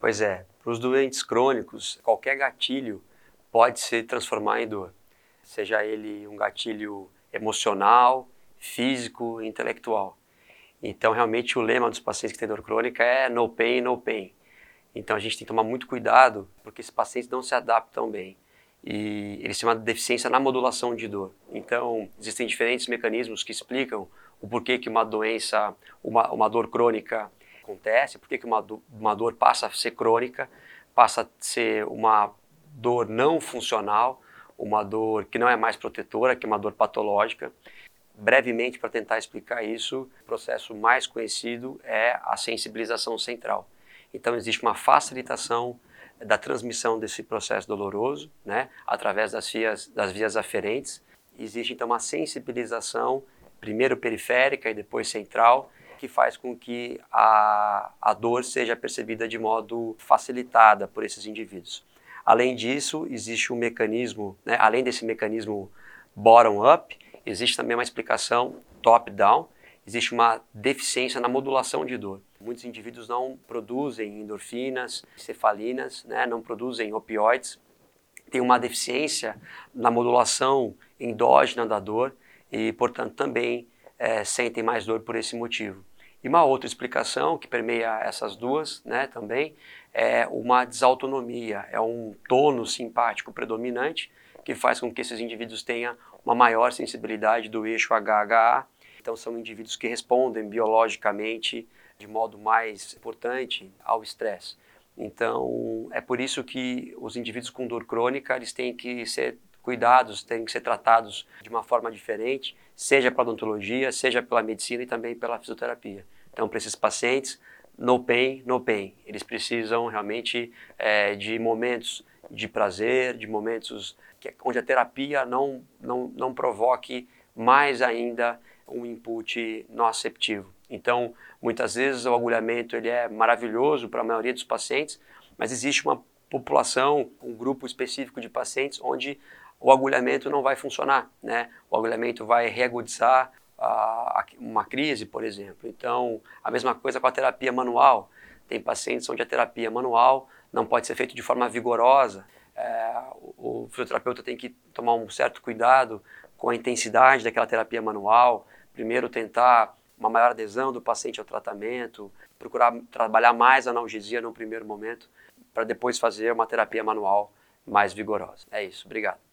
Pois é, para os doentes crônicos, qualquer gatilho pode se transformar em dor, seja ele um gatilho emocional, físico, intelectual. Então, realmente, o lema dos pacientes que têm dor crônica é no pain, no pain. Então, a gente tem que tomar muito cuidado, porque esses pacientes não se adaptam bem. E eles têm uma deficiência na modulação de dor. Então, existem diferentes mecanismos que explicam o porquê que uma doença, uma, uma dor crônica acontece, porquê que uma, uma dor passa a ser crônica, passa a ser uma dor não funcional, uma dor que não é mais protetora, que é uma dor patológica. Brevemente, para tentar explicar isso, o processo mais conhecido é a sensibilização central. Então, existe uma facilitação da transmissão desse processo doloroso, né, através das vias, das vias aferentes. Existe, então, uma sensibilização, primeiro periférica e depois central, que faz com que a, a dor seja percebida de modo facilitada por esses indivíduos. Além disso, existe um mecanismo, né, além desse mecanismo bottom-up, existe também uma explicação top-down, existe uma deficiência na modulação de dor. Muitos indivíduos não produzem endorfinas, cefalinas, né, não produzem opioides, tem uma deficiência na modulação endógena da dor e, portanto, também é, sentem mais dor por esse motivo. E uma outra explicação que permeia essas duas né, também é uma desautonomia, é um tono simpático predominante que faz com que esses indivíduos tenham uma maior sensibilidade do eixo HHA. Então, são indivíduos que respondem biologicamente de modo mais importante ao estresse. Então, é por isso que os indivíduos com dor crônica eles têm que ser cuidados, têm que ser tratados de uma forma diferente, seja pela odontologia, seja pela medicina e também pela fisioterapia. Então, para esses pacientes, no pain, no pain. Eles precisam realmente é, de momentos de prazer, de momentos que, onde a terapia não, não, não provoque mais ainda um input noceptivo. Então, muitas vezes o agulhamento ele é maravilhoso para a maioria dos pacientes, mas existe uma população, um grupo específico de pacientes onde o agulhamento não vai funcionar, né? O agulhamento vai reagudizar a, a, uma crise, por exemplo. Então, a mesma coisa com a terapia manual. Tem pacientes onde a terapia manual não pode ser feita de forma vigorosa. É, o, o fisioterapeuta tem que tomar um certo cuidado com a intensidade daquela terapia manual. Primeiro, tentar uma maior adesão do paciente ao tratamento, procurar trabalhar mais analgesia no primeiro momento, para depois fazer uma terapia manual mais vigorosa. É isso. Obrigado.